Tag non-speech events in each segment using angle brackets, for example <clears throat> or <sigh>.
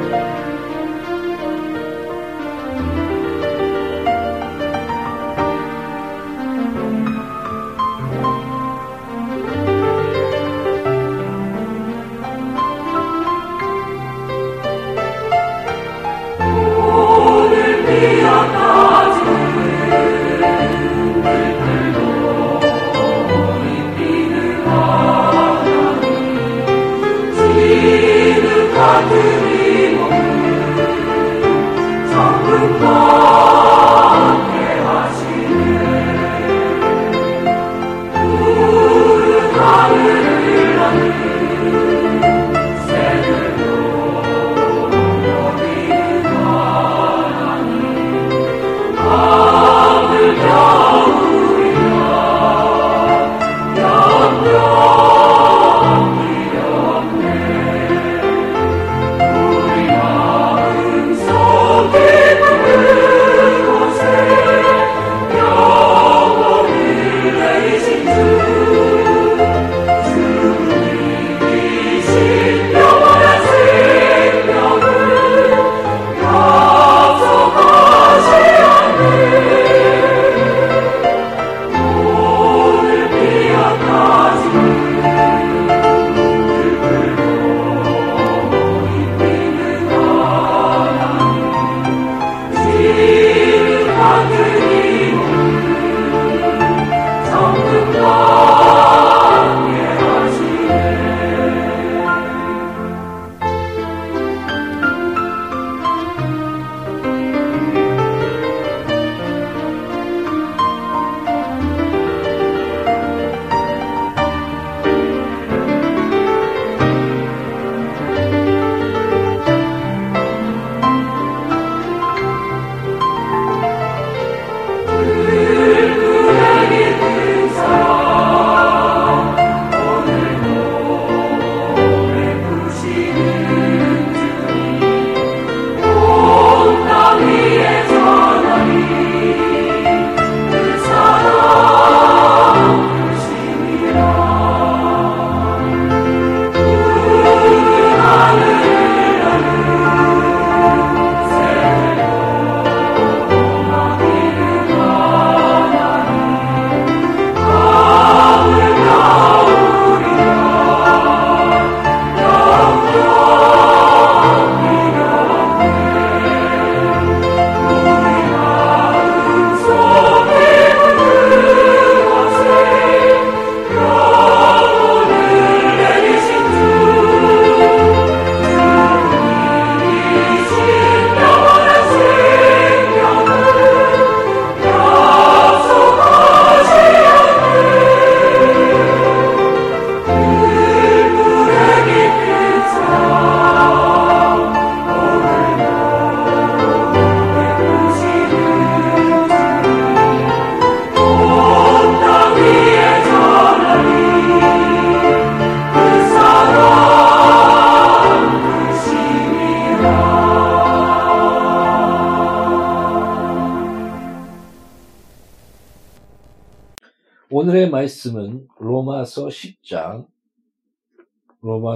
오늘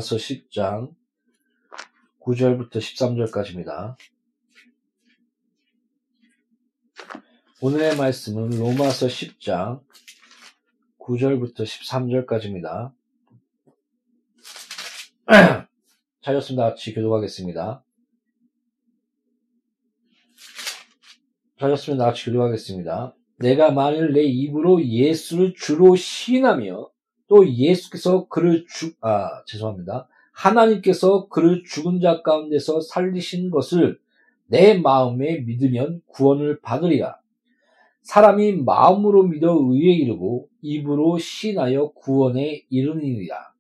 로마서 10장 9절부터 13절까지입니다. 오늘의 말씀은 로마서 10장 9절부터 13절까지입니다. 찾았습니다. <clears throat> 같이 교도하겠습니다. 찾았습니다. 같이 교도하겠습니다. 내가 만일 내 입으로 예수를 주로 시인하며 또 예수께서 그를 죽, 아, 죄송합니다. 하나님께서 그를 죽은 자 가운데서 살리신 것을 내 마음에 믿으면 구원을 받으리라. 사람이 마음으로 믿어 의에 이르고 입으로 시인하여 구원에 이르느니라.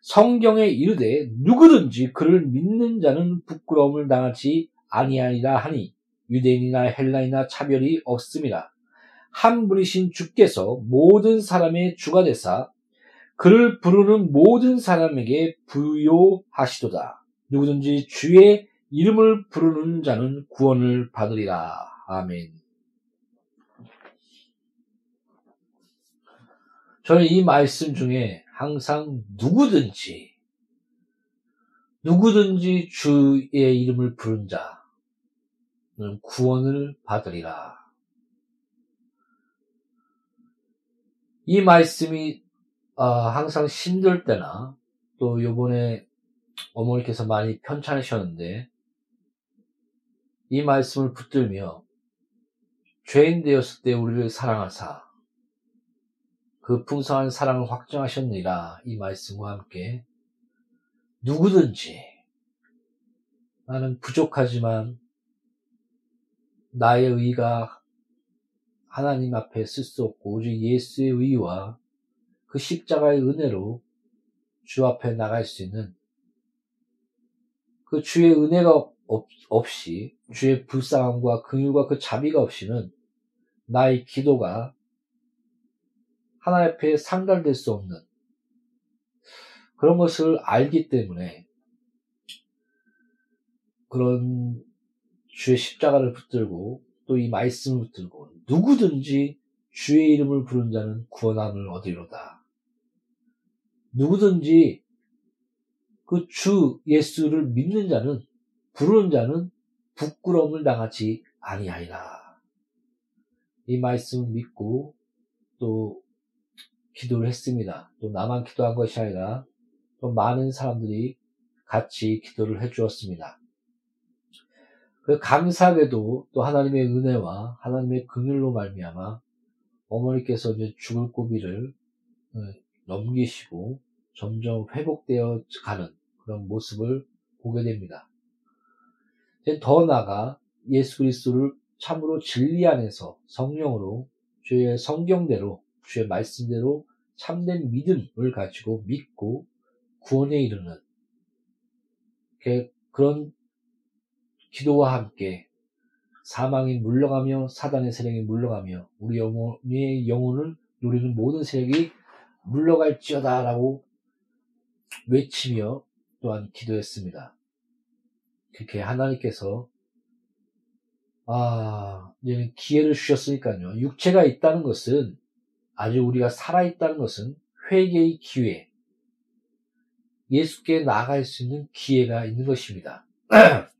성경에 이르되 누구든지 그를 믿는 자는 부끄러움을 당하지 아니하리라 하니 유대인이나 헬라이나 차별이 없음이라. 한 분이신 주께서 모든 사람의 주가 되사 그를 부르는 모든 사람에게 부요하시도다. 누구든지 주의 이름을 부르는 자는 구원을 받으리라. 아멘. 저는 이 말씀 중에 항상 누구든지, 누구든지 주의 이름을 부른 자는 구원을 받으리라. 이 말씀이 어, 항상 힘들 때나 또 요번에 어머니께서 많이 편찮으셨는데 이 말씀을 붙들며 죄인 되었을 때 우리를 사랑하사 그 풍성한 사랑을 확정하셨느니라 이 말씀과 함께 누구든지 나는 부족하지만 나의 의가 하나님 앞에 쓸 수 없고 오직 예수의 의와 그 십자가의 은혜로 주 앞에 나갈 수 있는 그 주의 은혜가 없이 주의 불쌍함과 긍휼과 그 자비가 없이는 나의 기도가 하나님 앞에 상달될 수 없는 그런 것을 알기 때문에 그런 주의 십자가를 붙들고 또 이 말씀을 붙들고 누구든지 주의 이름을 부른 자는 구원함을 얻으리로다. 누구든지 그 주 예수를 믿는 자는 부르는 자는 부끄러움을 당하지 아니하리라. 이 말씀을 믿고 또 기도를 했습니다. 또 나만 기도한 것이 아니라 또 많은 사람들이 같이 기도를 해 주었습니다. 그 감사하게도 또 하나님의 은혜와 하나님의 긍휼로 말미암아 어머니께서 이제 죽을 고비를 어, 넘기시고 점점 회복되어 가는 그런 모습을 보게 됩니다. 더 나아가 예수 그리스도를 참으로 진리 안에서 성령으로 주의 성경대로 주의 말씀대로 참된 믿음을 가지고 믿고 구원에 이르는 그런 기도와 함께 사망이 물러가며 사단의 세력이 물러가며 우리 영혼의 영혼을 누리는 모든 세력이 물러갈지어다라고 외치며 또한 기도했습니다. 그렇게 하나님께서 아 이제는 기회를 주셨으니까요. 육체가 있다는 것은 아주 우리가 살아 있다는 것은 회개의 기회, 예수께 나아갈 수 있는 기회가 있는 것입니다. <clears throat>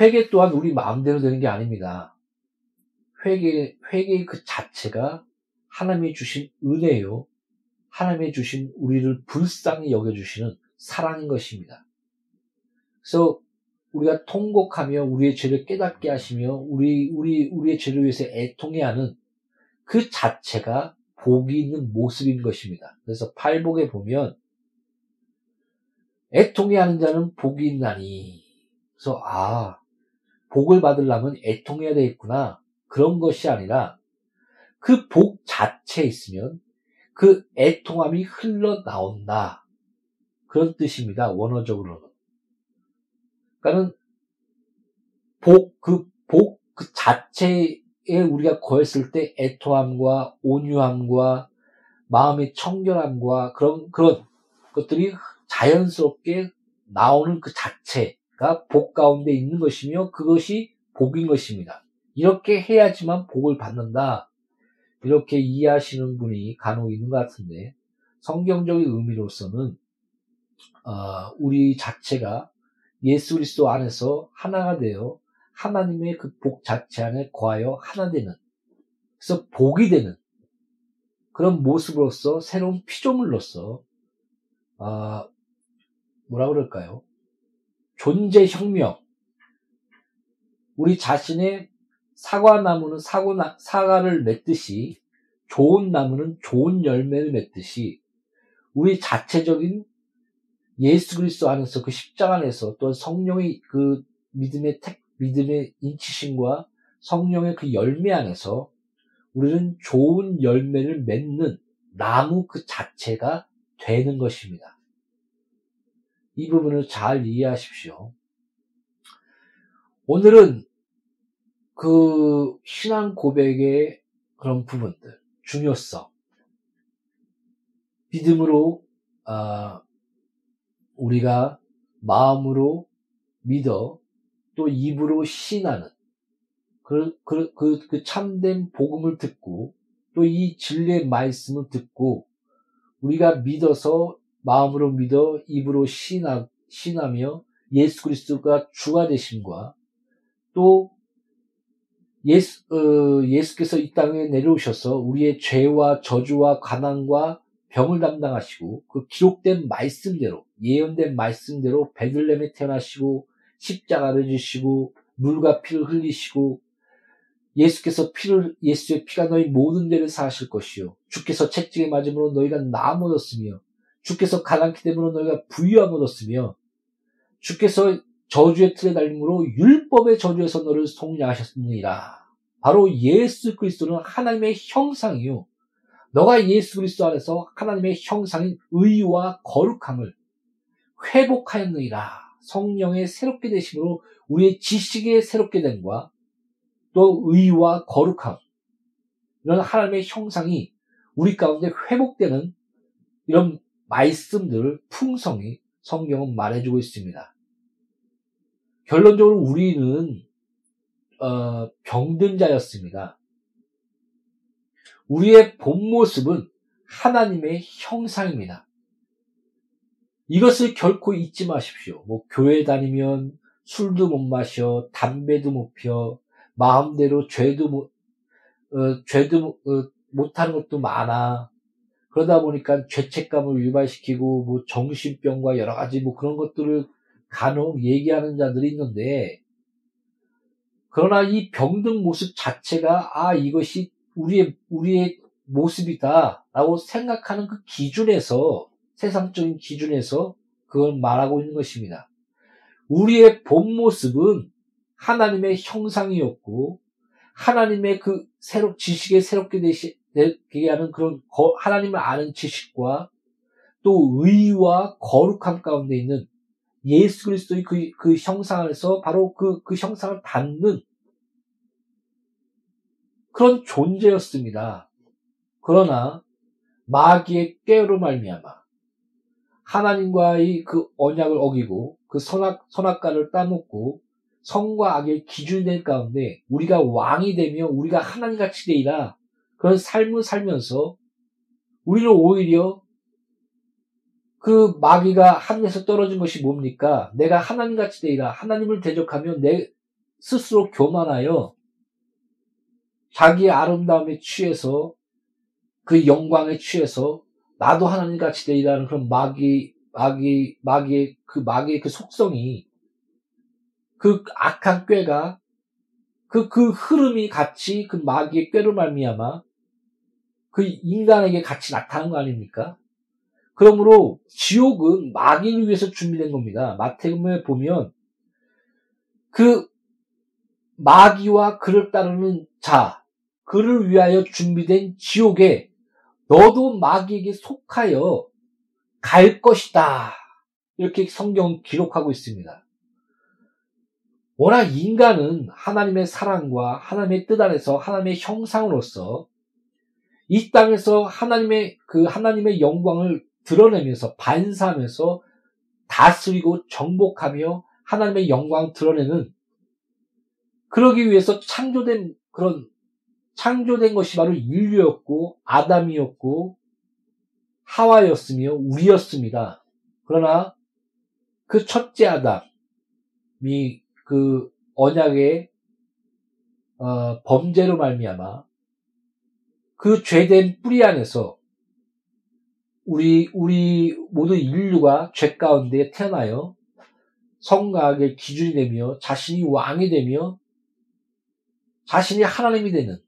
회개 또한 우리 마음대로 되는 게 아닙니다. 회개, 회개의 그 자체가 하나님이 주신 은혜요. 하나님이 주신 우리를 불쌍히 여겨주시는 사랑인 것입니다. 그래서 우리가 통곡하며 우리의 죄를 깨닫게 하시며 우리, 우리, 우리의 죄를 위해서 애통해 하는 그 자체가 복이 있는 모습인 것입니다. 그래서 팔복에 보면 애통해 하는 자는 복이 있나니. 그래서, 아, 복을 받으려면 애통해야 되겠구나. 그런 것이 아니라 그 복 자체에 있으면 그 애통함이 흘러나온다. 그런 뜻입니다. 원어적으로는. 그러니까는 복, 그 복, 그 자체에 우리가 거했을 때 애통함과 온유함과 마음의 청결함과 그런, 그런 것들이 자연스럽게 나오는 그 자체가 복 가운데 있는 것이며 그것이 복인 것입니다. 이렇게 해야지만 복을 받는다. 이렇게 이해하시는 분이 간혹 있는 것 같은데 성경적인 의미로서는 어, 우리 자체가 예수 그리스도 안에서 하나가 되어 하나님의 그 복 자체 안에 거하여 하나 되는 그래서 복이 되는 그런 모습으로서 새로운 피조물로서 어, 뭐라 그럴까요? 존재 혁명. 우리 자신의 사과 나무는 사과, 사과를 맺듯이 좋은 나무는 좋은 열매를 맺듯이 우리 자체적인 예수 그리스도 안에서 그 십자가 안에서 또 성령의 그 믿음의 택, 믿음의 인치심과 성령의 그 열매 안에서 우리는 좋은 열매를 맺는 나무 그 자체가 되는 것입니다. 이 부분을 잘 이해하십시오. 오늘은 그 신앙 고백의 그런 부분들, 중요성, 믿음으로 아, 우리가 마음으로 믿어 또 입으로 신하는 그, 그, 그, 그 참된 복음을 듣고 또 이 진리의 말씀을 듣고 우리가 믿어서 마음으로 믿어 입으로 신하, 신하며 예수 그리스도가 주가 되심과 또 예수, 어, 예수께서 이 땅에 내려오셔서 우리의 죄와 저주와 가난과 병을 담당하시고 그 기록된 말씀대로 예언된 말씀대로 베들렘에 태어나시고 십자가를 지시고 물과 피를 흘리시고 예수께서 피를 예수의 피가 너희 모든 죄를 사하실 것이요. 주께서 채찍에 맞음으로 너희가 나음 얻었으며 주께서 가난기 때문에 너희가 부유함 얻었으며 주께서 저주의 틀에 달림으로 율법의 저주에서 너를 속량하셨느니라. 바로 예수 그리스도는 하나님의 형상이요. 너가 예수 그리스도 안에서 하나님의 형상인 의와 거룩함을 회복하였느니라. 성령의 새롭게 되심으로 우리의 지식의 새롭게 됨과 또 의와 거룩함 이런 하나님의 형상이 우리 가운데 회복되는 이런 말씀들을 풍성히 성경은 말해주고 있습니다. 결론적으로 우리는 어, 병든 자였습니다. 우리의 본 모습은 하나님의 형상입니다. 이것을 결코 잊지 마십시오. 뭐 교회 다니면 술도 못 마셔, 담배도 못 펴, 마음대로 죄도 못, 어, 죄도 어, 못하는 것도 많아. 그러다 보니까 죄책감을 유발시키고 뭐 정신병과 여러 가지 뭐 그런 것들을 간혹 얘기하는 자들이 있는데 그러나 이 병든 모습 자체가 아 이것이 우리의 우리의 모습이다라고 생각하는 그 기준에서 세상적인 기준에서 그걸 말하고 있는 것입니다. 우리의 본 모습은 하나님의 형상이었고 하나님의 그 새로 지식에 새롭게 되 게 하는 그런 하나님을 아는 지식과 또 의와 거룩함 가운데 있는 예수 그리스도의 그, 그 형상 안에서 바로 그, 그 형상을 닮는 그런 존재였습니다. 그러나 마귀의 깨어로 말미암아 하나님과의 그 언약을 어기고 그 선악 선악과를 따놓고 성과 악의 기준이 된 가운데 우리가 왕이 되며 우리가 하나님 같이 되리라 그런 삶을 살면서 우리는 오히려 그 마귀가 하늘에서 떨어진 것이 뭡니까? 내가 하나님 같이 되리라 하나님을 대적하며 내 스스로 교만하여 자기의 아름다움에 취해서 그 영광에 취해서 나도 하나님 같이 되리라는 그런 마귀, 마귀, 마귀의 그 마귀의 그 속성이 그 악한 꾀가 그, 그 흐름이 같이 그 마귀의 꾀로 말미암아 그 인간에게 같이 나타난 거 아닙니까? 그러므로 지옥은 마귀를 위해서 준비된 겁니다. 마태복음에 보면 그 마귀와 그를 따르는 자, 그를 위하여 준비된 지옥에 너도 마귀에게 속하여 갈 것이다. 이렇게 성경은 기록하고 있습니다. 워낙 인간은 하나님의 사랑과 하나님의 뜻 안에서 하나님의 형상으로서 이 땅에서 하나님의 그 하나님의 영광을 드러내면서 반사하면서 다스리고 정복하며 하나님의 영광을 드러내는 그러기 위해서 창조된 그런 창조된 것이 바로 인류였고 아담이었고 하와였으며 우리였습니다. 그러나 그 첫째 아담이 그 언약의 어, 범죄로 말미암아 그 죄된 뿌리 안에서 우리 우리 모든 인류가 죄 가운데 태어나요 성가의 기준이 되며 자신이 왕이 되며 자신이 하나님이 되는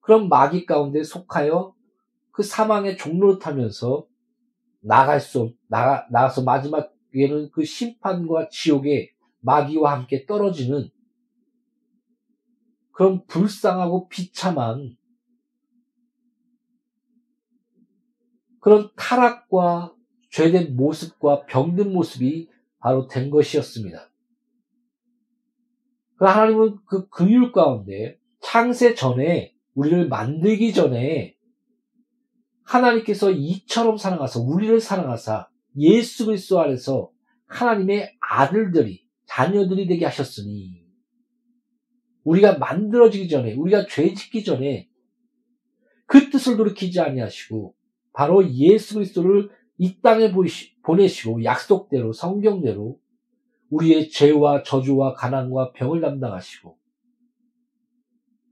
그런 마귀 가운데 속하여 그 사망의 종로를 타면서 나갈 수, 나가, 나가서 마지막에는 그 심판과 지옥에 마귀와 함께 떨어지는 그런 불쌍하고 비참한 그런 타락과 죄된 모습과 병든 모습이 바로 된 것이었습니다. 그 하나님은 그 긍휼 가운데 창세 전에 우리를 만들기 전에 하나님께서 이처럼 사랑하사 우리를 사랑하사 예수 그리스도 안에서 하나님의 아들들이 자녀들이 되게 하셨으니 우리가 만들어지기 전에 우리가 죄 짓기 전에 그 뜻을 돌이키지 아니하시고 바로 예수 그리스도를 이 땅에 보내시고 약속대로 성경대로 우리의 죄와 저주와 가난과 병을 담당하시고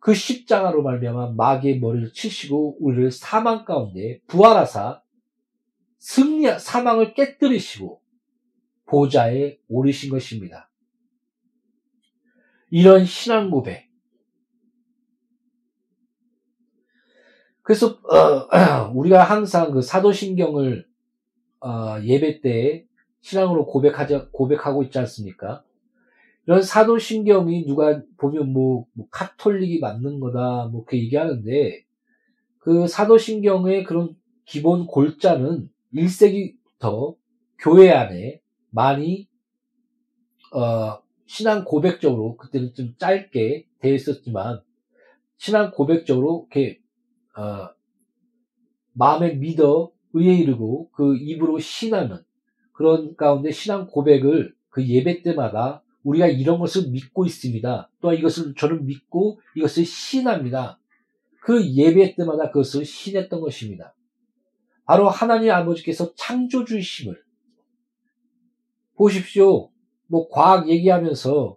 그 십자가로 말미암아 마귀의 머리를 치시고 우리를 사망 가운데 부활하사 승리 사망을 깨뜨리시고 보좌에 오르신 것입니다. 이런 신앙 고백. 그래서 어, <clears throat> 우리가 항상 그 사도신경을 어, 예배 때 신앙으로 고백하자 고백하고 있지 않습니까? 이런 사도신경이 누가 보면 뭐, 뭐 카톨릭이 맞는 거다 뭐 그렇게 얘기하는데 그 사도신경의 그런 기본 골자는 1세기부터 교회 안에 많이 어, 신앙 고백적으로 그때는 좀 짧게 되어 있었지만 신앙 고백적으로 이렇게 어, 마음에 믿어 의에 이르고 그 입으로 신하는 그런 가운데 신앙 고백을 그 예배 때마다 우리가 이런 것을 믿고 있습니다. 또한 이것을 저는 믿고 이것을 신합니다. 그 예배 때마다 그것을 신했던 것입니다. 바로 하나님 아버지께서 창조주이심을 보십시오. 뭐 과학 얘기하면서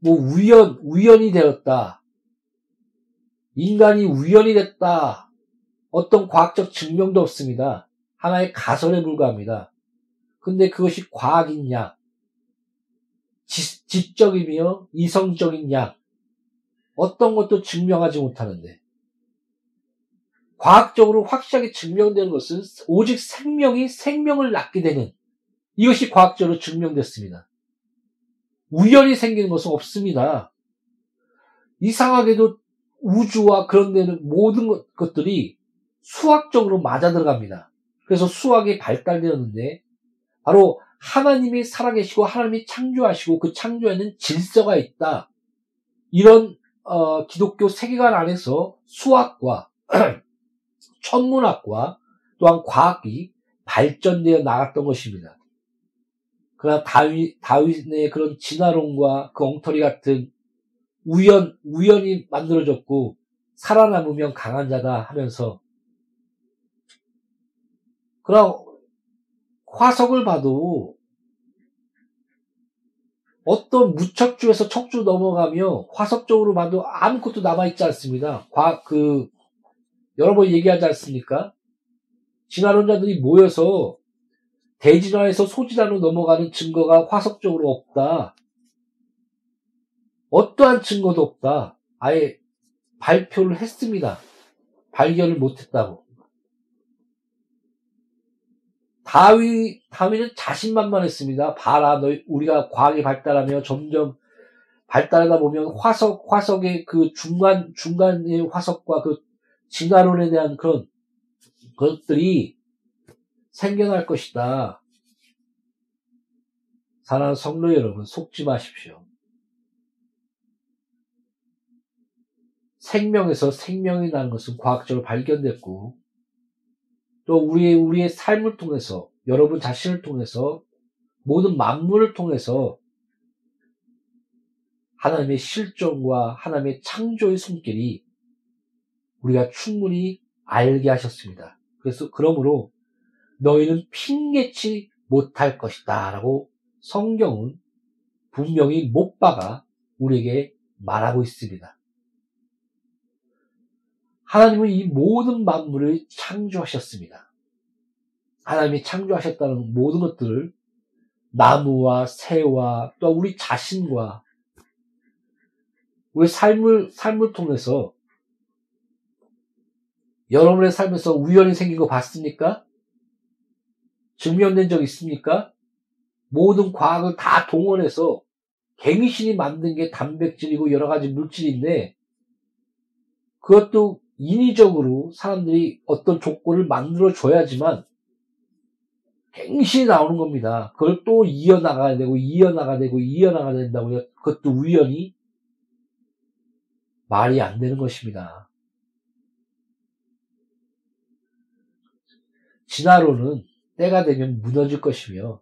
뭐 우연 우연이 되었다. 인간이 우연이 됐다. 어떤 과학적 증명도 없습니다. 하나의 가설에 불과합니다. 근데 그것이 과학이냐, 지, 지적이며 이성적이냐, 어떤 것도 증명하지 못하는데, 과학적으로 확실하게 증명되는 것은 오직 생명이 생명을 낳게 되는 이것이 과학적으로 증명됐습니다. 우연히 생기는 것은 없습니다. 이상하게도 우주와 그런 데는 모든 것들이 수학적으로 맞아 들어갑니다. 그래서 수학이 발달되었는데 바로 하나님이 살아계시고 하나님이 창조하시고 그 창조에는 질서가 있다. 이런 어, 기독교 세계관 안에서 수학과 <clears throat> 천문학과 또한 과학이 발전되어 나갔던 것입니다. 그러나 다윈, 다윈의 그런 진화론과 그 엉터리 같은 우연, 우연히 만들어졌고 살아남으면 강한 자다 하면서 그러나 화석을 봐도 어떤 무척주에서 척주 넘어가며 화석적으로 봐도 아무것도 남아있지 않습니다. 과, 그, 여러 번 얘기하지 않습니까? 진화론자들이 모여서 대진화에서 소진화로 넘어가는 증거가 화석적으로 없다. 어떠한 증거도 없다. 아예 발표를 했습니다. 발견을 못했다고. 다위, 다위는 자신만만했습니다. 봐라, 너, 우리가 과학이 발달하며 점점 발달하다 보면 화석, 화석의 그 중간, 중간의 화석과 그 진화론에 대한 그런 것들이 생겨날 것이다. 사랑하는 성도 여러분, 속지 마십시오. 생명에서 생명이 나는 것은 과학적으로 발견됐고, 또 우리의, 우리의 삶을 통해서, 여러분 자신을 통해서, 모든 만물을 통해서 하나님의 실존과 하나님의 창조의 손길이 우리가 충분히 알게 하셨습니다. 그래서 그러므로 너희는 핑계치 못할 것이다. 라고 성경은 분명히 못 박아 우리에게 말하고 있습니다. 하나님은 이 모든 만물을 창조하셨습니다. 하나님이 창조하셨다는 모든 것들을 나무와 새와 또 우리 자신과 우리 삶을, 삶을 통해서 여러분의 삶에서 우연히 생긴 거 봤습니까? 증명된 적 있습니까? 모든 과학을 다 동원해서 갱신이 만든 게 단백질이고 여러 가지 물질인데 그것도 인위적으로 사람들이 어떤 조건을 만들어 줘야지만 갱신이 나오는 겁니다. 그걸 또 이어나가야 되고 이어나가야 되고 이어나가야 된다고 요. 그것도 우연히 말이 안 되는 것입니다. 진화론은 때가 되면 무너질 것이며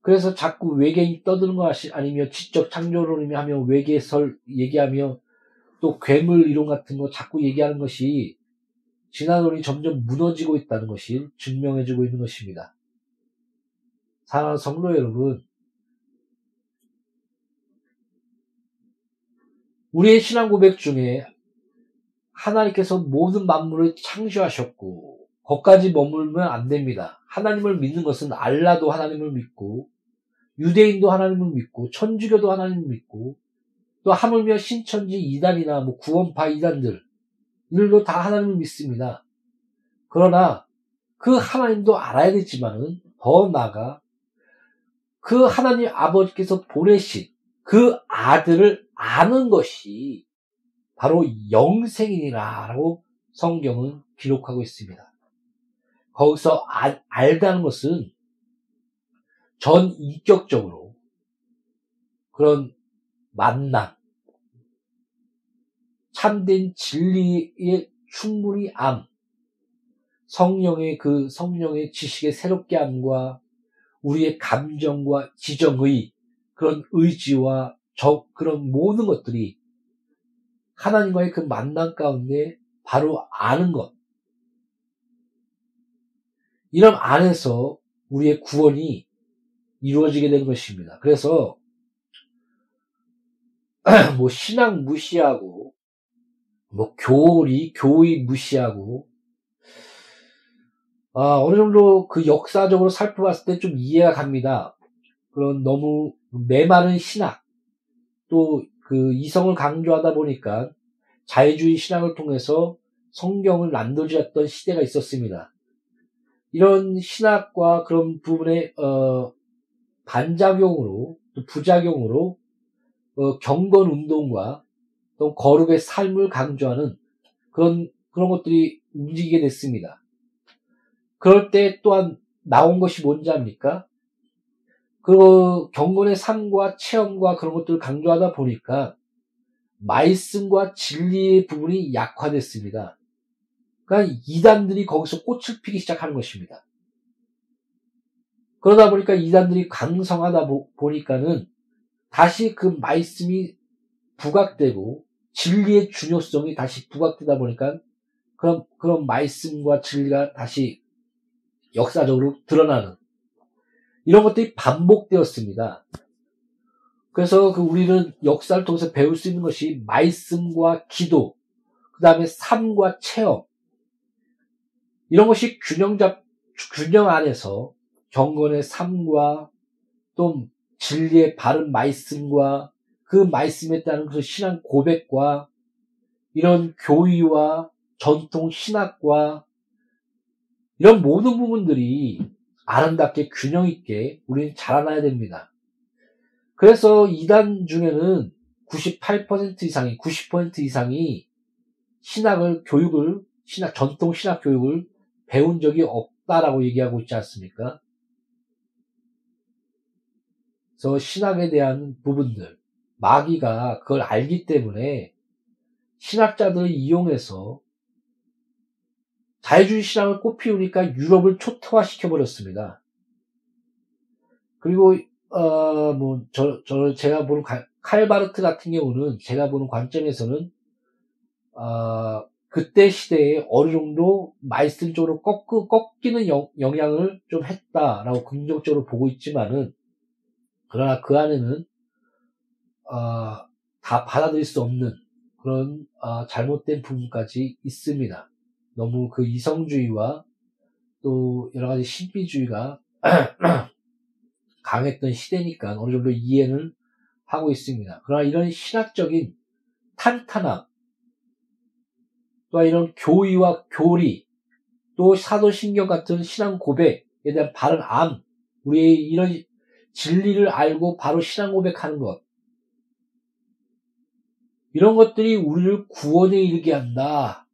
그래서 자꾸 외계인 떠드는 거 아니며 지적 창조론이며 하며 외계설 얘기하며 또 괴물 이론 같은 거 자꾸 얘기하는 것이 돈이 점점 무너지고 있다는 것이 증명해주고 있는 것입니다. 사랑하는 성도 여러분, 우리의 신앙 고백 중에 하나님께서 모든 만물을 창조하셨고 거기까지 머물면 안 됩니다. 하나님을 믿는 것은 알라도 하나님을 믿고 유대인도 하나님을 믿고 천주교도 하나님을 믿고 또 하물며 신천지 이단이나 뭐 구원파 이단들 이들도 다 하나님을 믿습니다. 그러나 그 하나님도 알아야 되지만은 더 나아가 그 하나님 아버지께서 보내신 그 아들을 아는 것이 바로 영생이라고 성경은 기록하고 있습니다. 거기서 알, 알다는 것은 전 인격적으로 그런 만남, 참된 진리에 충분히 암, 성령의 그 성령의 지식의 새롭게 함과 우리의 감정과 지정의 그런 의지와 저 그런 모든 것들이 하나님과의 그 만남 가운데 바로 아는 것. 이런 안에서 우리의 구원이 이루어지게 되는 것입니다. 그래서 뭐 신앙 무시하고 뭐 교리 교의 무시하고 아, 어느 정도 그 역사적으로 살펴봤을 때 좀 이해가 갑니다. 그런 너무 메마른 신학 또 그 이성을 강조하다 보니까 자유주의 신학을 통해서 성경을 난도질했던 시대가 있었습니다. 이런 신학과 그런 부분의 어, 반작용으로 부작용으로 어, 경건 운동과 또 거룩의 삶을 강조하는 그런 그런 것들이 움직이게 됐습니다. 그럴 때 또한 나온 것이 뭔지 압니까? 그 경건의 삶과 체험과 그런 것들을 강조하다 보니까 말씀과 진리의 부분이 약화됐습니다. 그러니까 이단들이 거기서 꽃을 피기 시작하는 것입니다. 그러다 보니까 이단들이 강성하다 보 니까는 다시 그 말씀이 부각되고 진리의 중요성이 다시 부각되다 보니까 그런 그런 말씀과 진리가 다시 역사적으로 드러나는 이런 것들이 반복되었습니다. 그래서 그 우리는 역사를 통해서 배울 수 있는 것이 말씀과 기도, 그 다음에 삶과 체험, 이런 것이 균형 잡, 균형 안에서 경건의 삶과 또 진리의 바른 말씀과 그 말씀에 따른 그 신앙 고백과 이런 교의와 전통 신학과 이런 모든 부분들이 아름답게 균형 있게 우리는 자라나야 됩니다. 그래서 이단 중에는 98% 이상이, 90% 이상이 신학을, 교육을, 신학, 전통 신학 교육을 배운 적이 없다라고 얘기하고 있지 않습니까? 그래서 신학에 대한 부분들, 마귀가 그걸 알기 때문에 신학자들을 이용해서 자유주의 신앙을 꽃피우니까 유럽을 초토화시켜 버렸습니다. 그리고 어 뭐 저 저 제가 보는 칼바르트 같은 경우는 제가 보는 관점에서는 어 그때 시대에 어느 정도 쪽으로 꺾, 꺾이는 영, 영향을 좀 했다라고 긍정적으로 보고 있지만은 그러나 그 안에는 어, 다 받아들일 수 없는 그런 어, 잘못된 부분까지 있습니다. 너무 그 이성주의와 또 여러 가지 신비주의가 <clears throat> 강했던 시대니까 어느 정도 이해는 하고 있습니다. 그러나 이런 신학적인 탄탄함, 또 이런 교의와 교리, 또 사도신경 같은 신앙 고백에 대한 바른 암, 우리의 이런 진리를 알고 바로 신앙 고백하는 것. 이런 것들이 우리를 구원에 이르게 한다.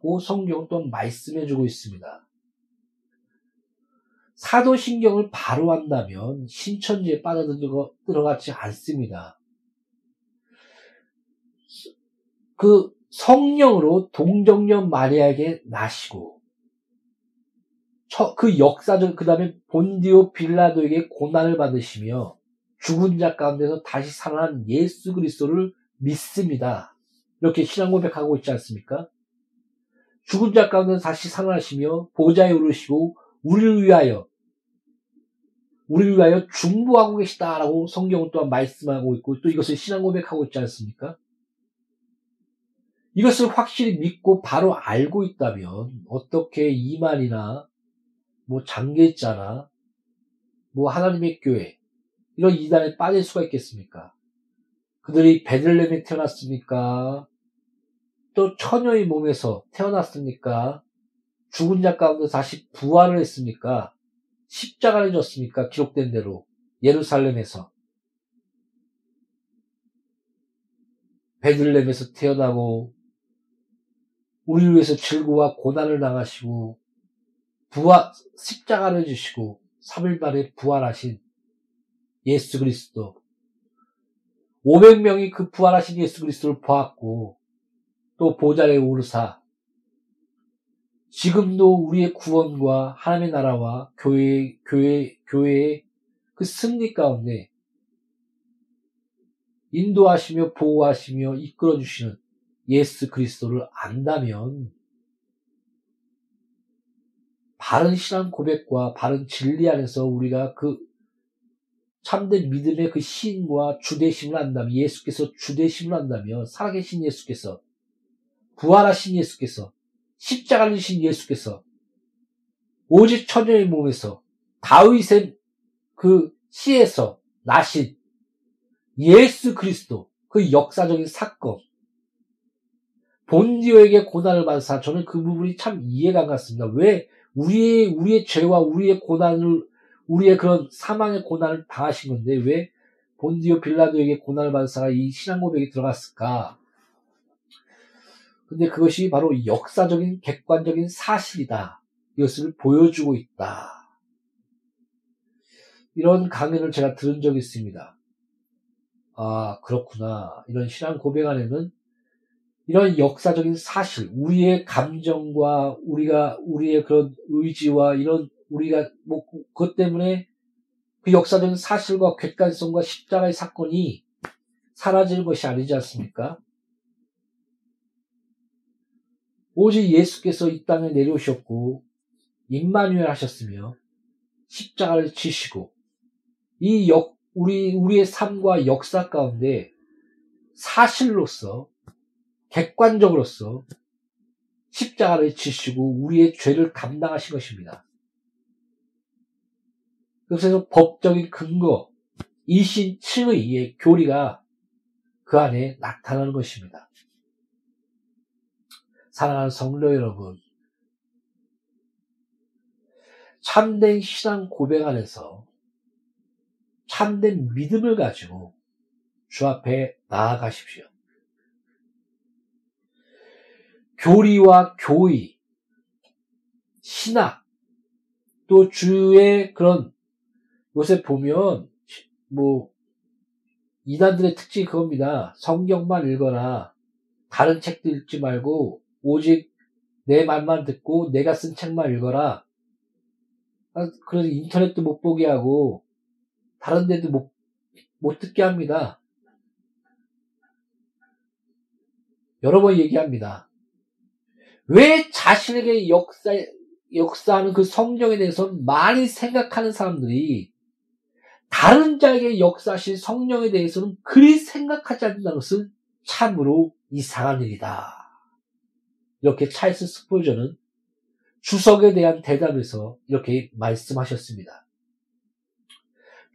고 성경은 또 말씀해 주고 있습니다. 사도신경을 바로 한다면 신천지에 빠져들어가지 않습니다. 그 성령으로 동정녀 마리아에게 나시고 그 역사적 그 다음에 본디오 빌라도에게 고난을 받으시며 죽은 자 가운데서 다시 살아난 예수 그리스도를 믿습니다. 이렇게 신앙 고백하고 있지 않습니까? 죽은 자 가운데 다시 살아나시며 보좌에 오르시고 우리를 위하여 우리를 위하여 중보하고 계시다라고 성경은 또한 말씀하고 있고 또 이것을 신앙 고백하고 있지 않습니까? 이것을 확실히 믿고 바로 알고 있다면 어떻게 이만이나 뭐 장계자나 뭐 하나님의 교회 이런 이단에 빠질 수가 있겠습니까? 그들이 베들렘에 태어났습니까? 또 처녀의 몸에서 태어났습니까? 죽은 자 가운데 다시 부활을 했습니까? 십자가를 졌습니까? 기록된 대로 예루살렘에서 베들렘에서 태어나고 우리를 위해서 질고와 고난을 당하시고 부활 십자가를 주시고 3일 만에 부활하신 예수 그리스도. 500명이 그 부활하신 예수 그리스도를 보았고 또 보좌에 오르사 지금도 우리의 구원과 하나님의 나라와 교회, 교회, 교회의 그 승리 가운데 인도하시며 보호하시며 이끌어 주시는 예수 그리스도를 안다면 바른 신앙 고백과 바른 진리 안에서 우리가 그 참된 믿음의 그 신과 주대심을 안다면 예수께서 주대심을 안다면 살아계신 예수께서 부활하신 예수께서 십자가를 지신 예수께서 오직 처녀의 몸에서 다윗의 그 씨에서 나신 예수 그리스도 그 역사적인 사건 본디오에게 고난을 받으사 저는 그 부분이 참 이해가 안 갔습니다. 왜 우리의 우리의 죄와 우리의 고난을 우리의 그런 사망의 고난을 당하신 건데 왜 본디오 빌라도에게 고난을 받으사가 이 신앙 고백이 들어갔을까? 근데 그것이 바로 역사적인 객관적인 사실이다. 이것을 보여주고 있다. 이런 강연을 제가 들은 적이 있습니다. 아, 그렇구나. 이런 신앙 고백 안에는 이런 역사적인 사실, 우리의 감정과 우리가, 우리의 그런 의지와 이런 우리가, 뭐, 그것 때문에 그 역사적인 사실과 객관성과 십자가의 사건이 사라지는 것이 아니지 않습니까? 오직 예수께서 이 땅에 내려오셨고 임마누엘 하셨으며 십자가를 지시고 이 역, 우리, 우리의 삶과 역사 가운데 사실로서 객관적으로서 십자가를 지시고 우리의 죄를 감당하신 것입니다. 그래서 법적인 근거, 이신칭의 교리가 그 안에 나타나는 것입니다. 사랑하는 성도 여러분, 참된 신앙 고백 안에서 참된 믿음을 가지고 주 앞에 나아가십시오. 교리와 교의, 신학, 또 주의 그런 요새 보면 뭐 이단들의 특징이 그겁니다. 성경만 읽어라. 다른 책도 읽지 말고 오직 내 말만 듣고 내가 쓴 책만 읽어라. 아, 그래서 인터넷도 못 보게 하고 다른 데도 못, 못 듣게 합니다. 여러 번 얘기합니다. 왜 자신에게 역사, 역사하는 그 성경에 대해서 많이 생각하는 사람들이 다른 자에게 역사하신 성령에 대해서는 그리 생각하지 않는다는 것은 참으로 이상한 일이다. 이렇게 찰스 스포저는 주석에 대한 대답에서 이렇게 말씀하셨습니다.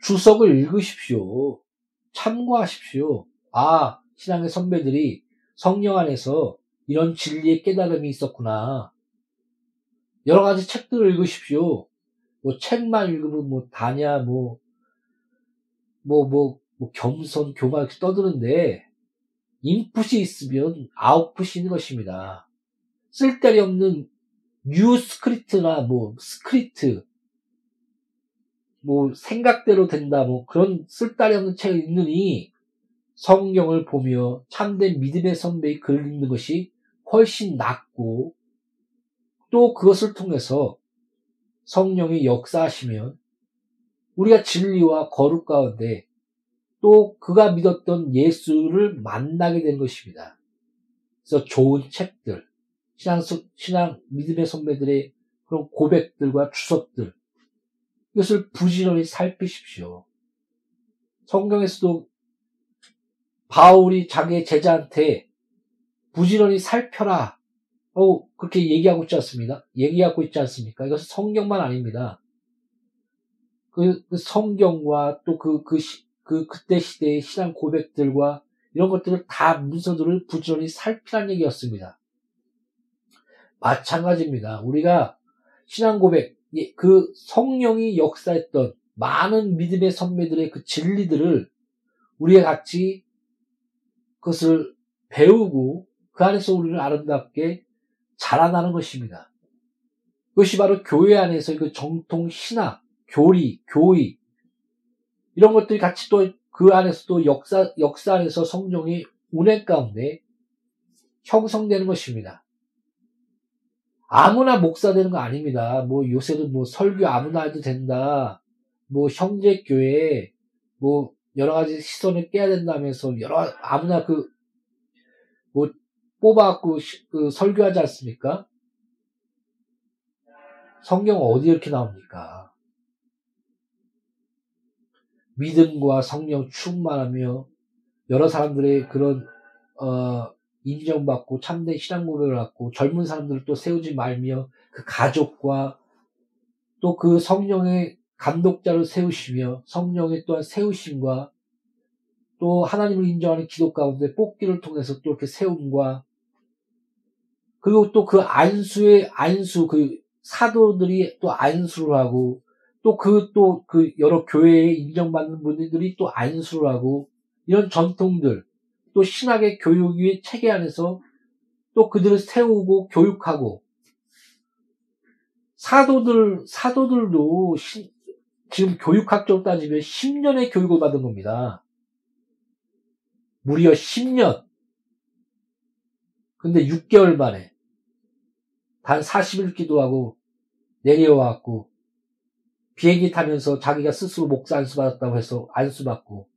주석을 읽으십시오. 참고하십시오. 아, 신앙의 선배들이 성령 안에서 이런 진리의 깨달음이 있었구나. 여러 가지 책들을 읽으십시오. 뭐 책만 읽으면 뭐 다냐, 뭐, 뭐, 뭐, 뭐 겸손, 교만 이렇게 떠드는데, 인풋이 있으면 아웃풋이 있는 것입니다. 쓸데리 없는 New Secret이나 뭐 Secret 뭐 생각대로 된다 뭐 그런 쓸데리 없는 책을 읽느니 성경을 보며 참된 믿음의 선배의 글을 읽는 것이 훨씬 낫고 또 그것을 통해서 성령이 역사하시면 우리가 진리와 거룩 가운데 또 그가 믿었던 예수를 만나게 된 것입니다. 그래서 좋은 책들, 신앙, 신앙 믿음의 선배들의 그런 고백들과 주석들, 이것을 부지런히 살피십시오. 성경에서도 바울이 자기의 제자한테 부지런히 살펴라. 어, 그렇게 얘기하고 있지 않습니다. 얘기하고 있지 않습니까? 이것은 성경만 아닙니다. 그, 그 성경과 또 그, 그, 그, 그때 시대의 신앙 고백들과 이런 것들을 다 문서들을 부지런히 살피란 얘기였습니다. 마찬가지입니다. 우리가 신앙 고백, 그 성령이 역사했던 많은 믿음의 선배들의 그 진리들을 우리가 같이 그것을 배우고 그 안에서 우리를 아름답게 자라나는 것입니다. 그것이 바로 교회 안에서 그 정통 신학, 교리, 교의 이런 것들이 같이 또 그 안에서도 역사 역사 안에서 성령의 운행 가운데 형성되는 것입니다. 아무나 목사 되는 거 아닙니다. 뭐 요새도 뭐 설교 아무나 해도 된다. 뭐 형제 교회 뭐 여러 가지 시선을 깨야 된다면서 여러 아무나 그뭐 뽑아갖고 그 설교하지 않습니까? 성경 어디 이렇게 나옵니까? 믿음과 성령 충만하며 여러 사람들의 그런 어, 인정받고 참된 신앙 고백을 갖고 젊은 사람들을 또 세우지 말며 그 가족과 또 그 성령의 감독자를 세우시며 성령의 또한 세우심과 또 하나님을 인정하는 기도 가운데 뽑기를 통해서 또 이렇게 세움과 그리고 또 그 안수의 안수 그 사도들이 또 안수를 하고 또 그 또그 그 여러 교회에 인정받는 분들이 또 안수를 하고 이런 전통들 또 신학의 교육의 체계 안에서 또 그들을 세우고 교육하고 사도들 사도들도 시, 지금 교육학적으로 따지면 10년의 교육을 받은 겁니다. 무려 10년. 근데 6개월 만에 단 40일 기도하고 내려와갖고 비행기 타면서 자기가 스스로 목사 안수 받았다고 해서 안수 받고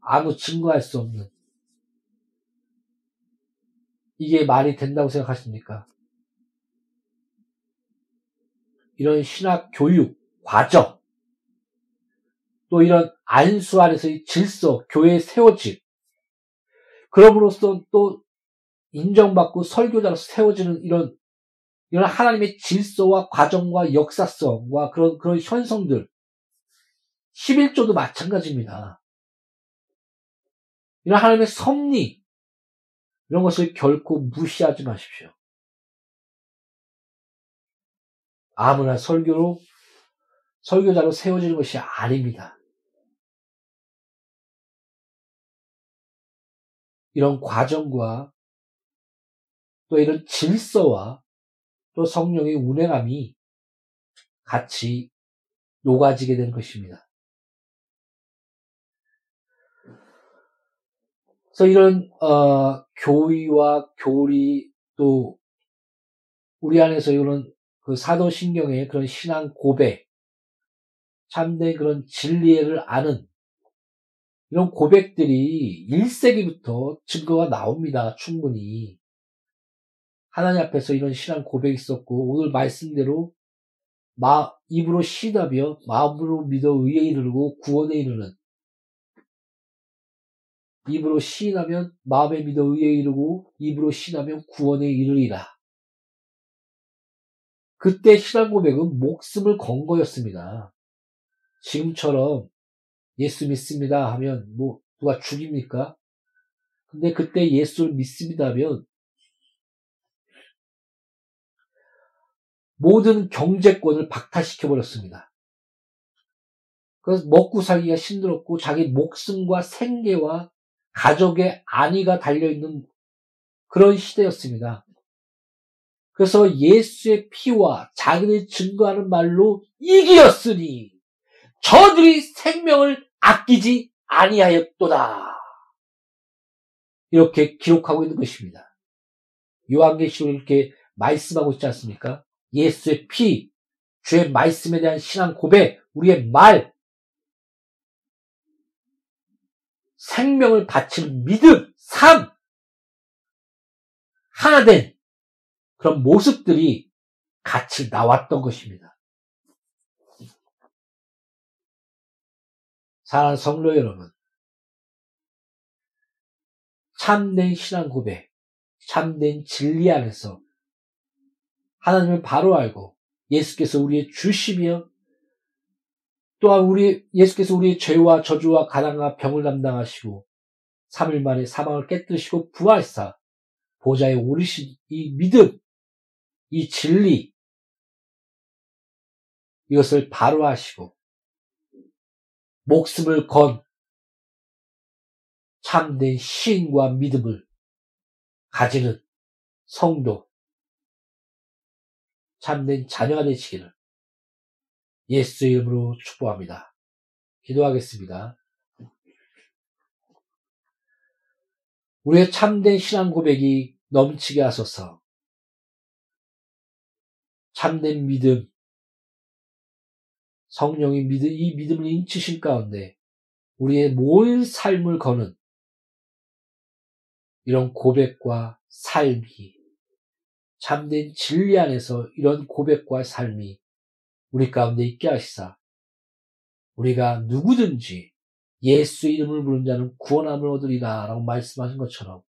아무 증거할 수 없는 이게 말이 된다고 생각하십니까? 이런 신학 교육 과정 또 이런 안수 안에서의 질서, 교회의 세워짐 그럼으로써 또 인정받고 설교자로 세워지는 이런 이런 하나님의 질서와 과정과 역사성과 그런 그런 현성들 11조도 마찬가지입니다. 이런 하나님의 섭리, 이런 것을 결코 무시하지 마십시오. 아무나 설교로, 설교자로 세워지는 것이 아닙니다. 이런 과정과 또 이런 질서와 또 성령의 운행함이 같이 녹아지게 된 것입니다. 그래서 이런 어, 교의와 교리 또 우리 안에서 이런 그 사도신경의 그런 신앙 고백, 참된 그런 진리를 아는 이런 고백들이 1세기부터 증거가 나옵니다. 충분히. 하나님 앞에서 이런 신앙 고백이 있었고, 오늘 말씀대로 마, 입으로 시다며 마음으로 믿어 의에 이르고 구원에 이르는 입으로 시인하면 마음에 믿어 의에 이르고 입으로 시인하면 구원에 이르리라. 그때 신앙 고백은 목숨을 건 거였습니다. 지금처럼 예수 믿습니다 하면 뭐 누가 죽입니까? 근데 그때 예수를 믿습니다 하면 모든 경제권을 박탈시켜 버렸습니다. 그래서 먹고 살기가 힘들었고 자기 목숨과 생계와 가족의 안위가 달려 있는 그런 시대였습니다. 그래서 예수의 피와 자기를 증거하는 말로 이기었으니 저들이 생명을 아끼지 아니하였도다. 이렇게 기록하고 있는 것입니다. 요한계시록 이렇게 말씀하고 있지 않습니까? 예수의 피, 주의 말씀에 대한 신앙 고백, 우리의 말, 생명을 바치는 믿음, 삶. 하나 된 그런 모습들이 같이 나왔던 것입니다. 사랑하는 성도 여러분, 참된 신앙 고백, 참된 진리 안에서 하나님을 바로 알고 예수께서 우리의 주시며 또한 우리 예수께서 우리의 죄와 저주와 가난과 병을 담당하시고 3일 만에 사망을 깨뜨리시고 부활사 보좌에 오르신 이 믿음, 이 진리 이것을 바로 하시고 목숨을 건 참된 신과 믿음을 가지는 성도, 참된 자녀가 되시기를 예수 이름으로 축복합니다. 기도하겠습니다. 우리의 참된 신앙 고백이 넘치게 하소서. 참된 믿음, 성령이 믿음, 이 믿음을 인치신 가운데 우리의 모든 삶을 거는 이런 고백과 삶이 참된 진리 안에서 이런 고백과 삶이 우리 가운데 있게 하시사 우리가 누구든지 예수 이름을 부른 자는 구원함을 얻으리라 라고 말씀하신 것처럼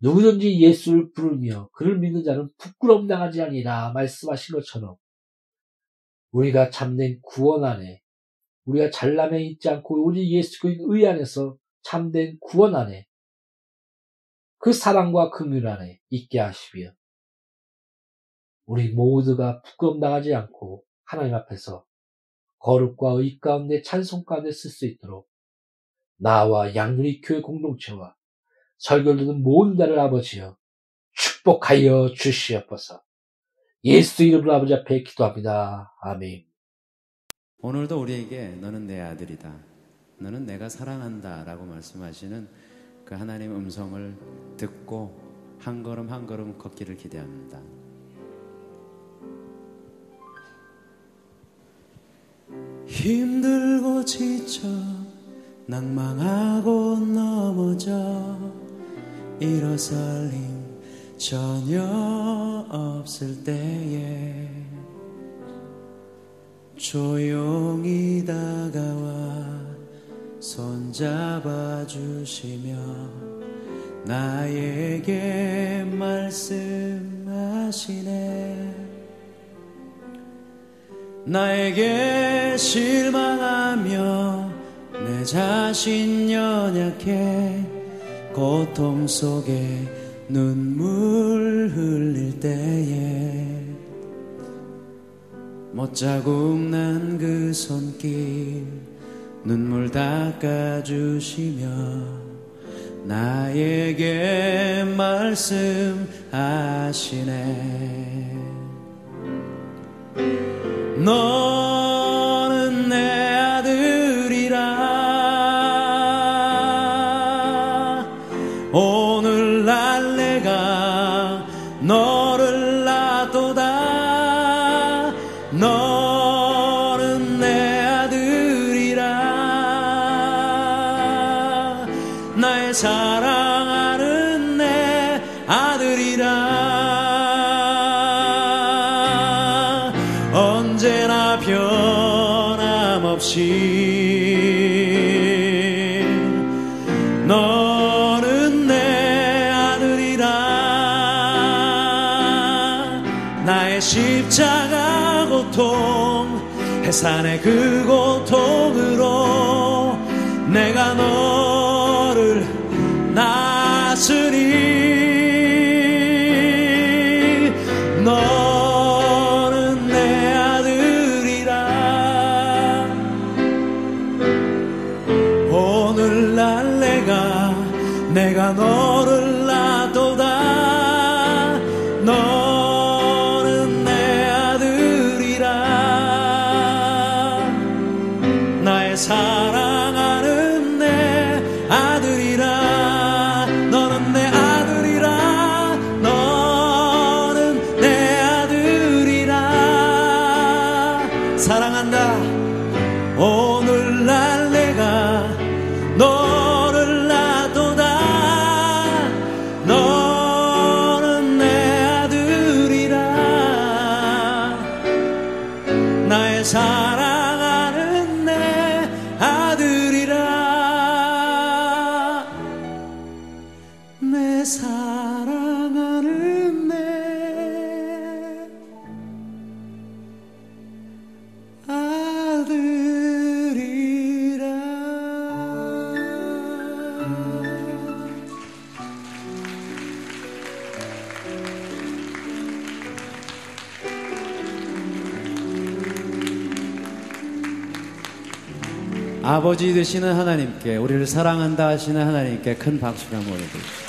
누구든지 예수를 부르며 그를 믿는 자는 부끄러움 당하지 아니라 말씀하신 것처럼 우리가 참된 구원 안에 우리가 잘남에 있지 않고 오직 예수 그의 안에서 참된 구원 안에 그 사랑과 긍휼 안에 있게 하시며 우리 모두가 부끄럼 당하지 않고 하나님 앞에서 거룩과 의 가운데 찬송 가운데 쓸 수 있도록 나와 양누리 교회 공동체와 설교를 듣는 모든 자를 아버지여 축복하여 주시옵소서. 예수 이름으로 아버지 앞에 기도합니다. 아멘. 오늘도 우리에게 너는 내 아들이다. 너는 내가 사랑한다. 라고 말씀하시는 그 하나님 음성을 듣고 한 걸음 한 걸음 걷기를 기대합니다. 힘들고 지쳐 낭망하고 넘어져 일어설 힘 전혀 없을 때에 조용히 다가와 손잡아 주시며 나에게 말씀하시네 나에게 실망하며 내 자신 연약해 고통 속에 눈물 흘릴 때에 못자국 난 그 손길 눈물 닦아주시며 나에게 말씀하시네 너 사랑 되시는 하나님께 우리를 사랑한다 하시는 하나님께 큰 박수를 한번 올려드립시다.